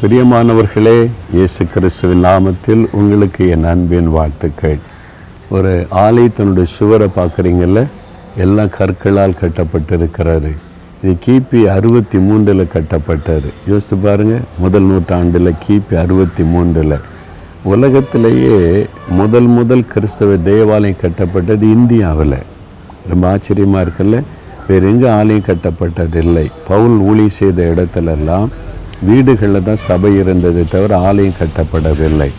பிரியமானவர்களே இயேசு கிறிஸ்துவின் நாமத்தில் உங்களுக்கு என் அன்பின் வாழ்த்துக்கள். ஒரு ஆலயத்தினுடைய சுவரை பார்க்குறீங்கல்ல எல்லாம் கற்களால் கட்டப்பட்டிருக்கிறாரு இது கிபி அறுபத்தி மூன்றில் கட்டப்பட்டது. யோசித்து பாருங்கள் முதல் நூற்றாண்டில் கிபி அறுபத்தி மூன்றில் உலகத்திலேயே முதல் முதல் கிறிஸ்தவ தேவாலயம் கட்டப்பட்டது இந்தியாவில். ரொம்ப ஆச்சரியமாக இருக்குல்ல வேறு எங்கே ஆலயம் கட்டப்பட்டதில்லை. பவுல் ஊழி செய்த இடத்துலலாம் வீடுகளில் தான் சபை இருந்ததை தவிர ஆலயம் கட்டப்படவில்லை.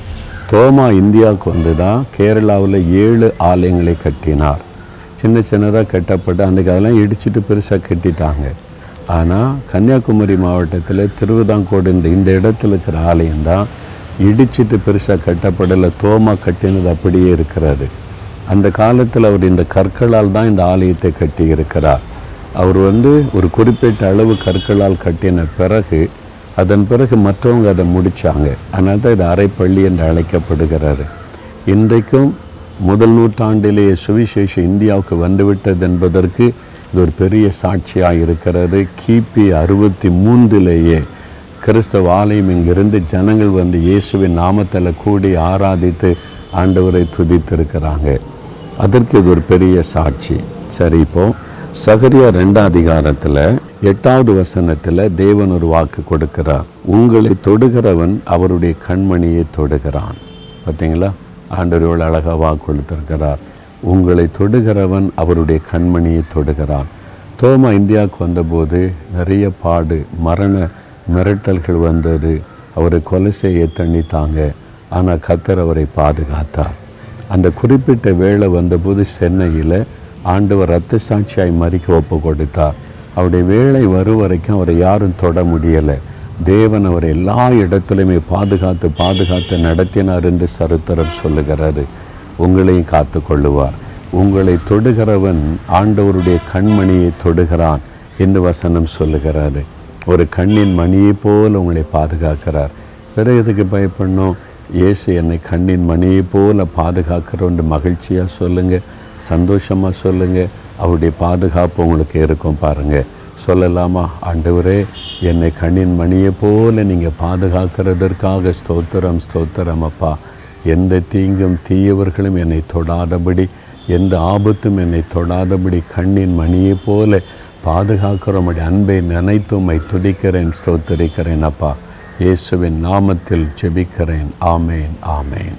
தோமா இந்தியாவுக்கு வந்து தான் கேரளாவில் ஏழு ஆலயங்களை கட்டினார். சின்ன சின்னதாக கட்டப்பட்டு அன்றைக்கி அதெல்லாம் இடிச்சிட்டு பெருசாக கட்டிட்டாங்க. ஆனால் கன்னியாகுமரி மாவட்டத்தில் திருவிதாங்கோடு இந்த இந்த இடத்துல இருக்கிற ஆலயம் தான் இடிச்சிட்டு பெருசாக கட்டப்படலை. தோமா கட்டினது அப்படியே இருக்கிறாரு அந்த காலத்தில் அவர் இந்த கற்களால் தான் இந்த ஆலயத்தை கட்டி இருக்கிறார் அவர் வந்து ஒரு குறிப்பிட்ட அளவு கற்களால் கட்டின பிறகு அதன் பிறகு மற்றவங்க அதை முடித்தாங்க அதனால் தான் இது அரைப்பள்ளி என்று அழைக்கப்படுகிறாரு. இன்றைக்கும் முதல் நூற்றாண்டிலேயே சுவிசேஷம் இந்தியாவுக்கு வந்துவிட்டது என்பதற்கு இது ஒரு பெரிய சாட்சியாக இருக்கிறது. கிபி அறுபத்தி மூன்றிலேயே கிறிஸ்தவ ஆலயம் இங்கிருந்து ஜனங்கள் வந்து இயேசுவின் நாமத்தில் கூடி ஆராதித்து ஆண்டவரை துதித்திருக்கிறாங்க. அதற்கு இது ஒரு பெரிய சாட்சி. சரி இப்போது சகரியா ரெண்டாம் அதிகாரத்தில் எட்டாவது வசனத்தில் தேவன் ஒரு வாக்கு கொடுக்கிறார். உங்களை தொடுகிறவன் அவருடைய கண்மணியை தொடுகிறான். பார்த்தீங்களா? ஆண்டவர் இவ்வளோ அழகாக வாக்கு கொடுத்திருக்கிறார். உங்களை தொடுகிறவன் அவருடைய கண்மணியை தொடுகிறான். தோமா இந்தியாவுக்கு வந்தபோது நிறைய பாடு மரண மிரட்டல்கள் வந்தது. அவரை கொலை செய்ய தண்ணித்தாங்க. ஆனால் கத்தர் அவரை பாதுகாத்தார். அந்த குறிப்பிட்ட வேலை வந்தபோது சென்னையில் ஆண்டவர் ரத்த சாட்சியாய் மறிக்க ஒப்பு கொடுத்தார் அவருடைய வேலை வரும் வரைக்கும் அவரை யாரும் தொட முடியலை. தேவன் அவர் எல்லா இடத்துலையுமே பாதுகாத்து பாதுகாத்து நடத்தினார் என்று சரித்திரம் சொல்லுகிறாரு உங்களையும் காத்து கொள்ளுவார். உங்களை தொடுகிறவன் ஆண்டவருடைய கண்மணியை தொடுகிறான் என்று வசனம் சொல்லுகிறாரு ஒரு கண்ணின் மணியை போல் உங்களை பாதுகாக்கிறார். பிறகு எதுக்கு பயப்படணும்? இயேசு என்னை கண்ணின் மணியை போல் பாதுகாக்கிறோன்னு மகிழ்ச்சியாக சொல்லுங்கள் சந்தோஷமாக சொல்லுங்கள் அவருடைய பாதுகாப்பு உங்களுக்கு இருக்கும் பாருங்கள் சொல்லலாமா? ஆண்டவரே என்னை கண்ணின் மணியை போல் நீங்கள் பாதுகாக்கிறதற்காக ஸ்தோத்திரம் ஸ்தோத்திரம் அப்பா. எந்த தீங்கும் தீயவர்களும் என்னை தொடாதபடி எந்த ஆபத்தும் என்னை தொடாதபடி கண்ணின் மணியை போல பாதுகாக்கிறோமுடைய அன்பை நினைத்து உம்மை துடிக்கிறேன் ஸ்தோத்தரிக்கிறேன் அப்பா. இயேசுவின் நாமத்தில் ஜெபிக்கிறேன். ஆமேன் ஆமேன்.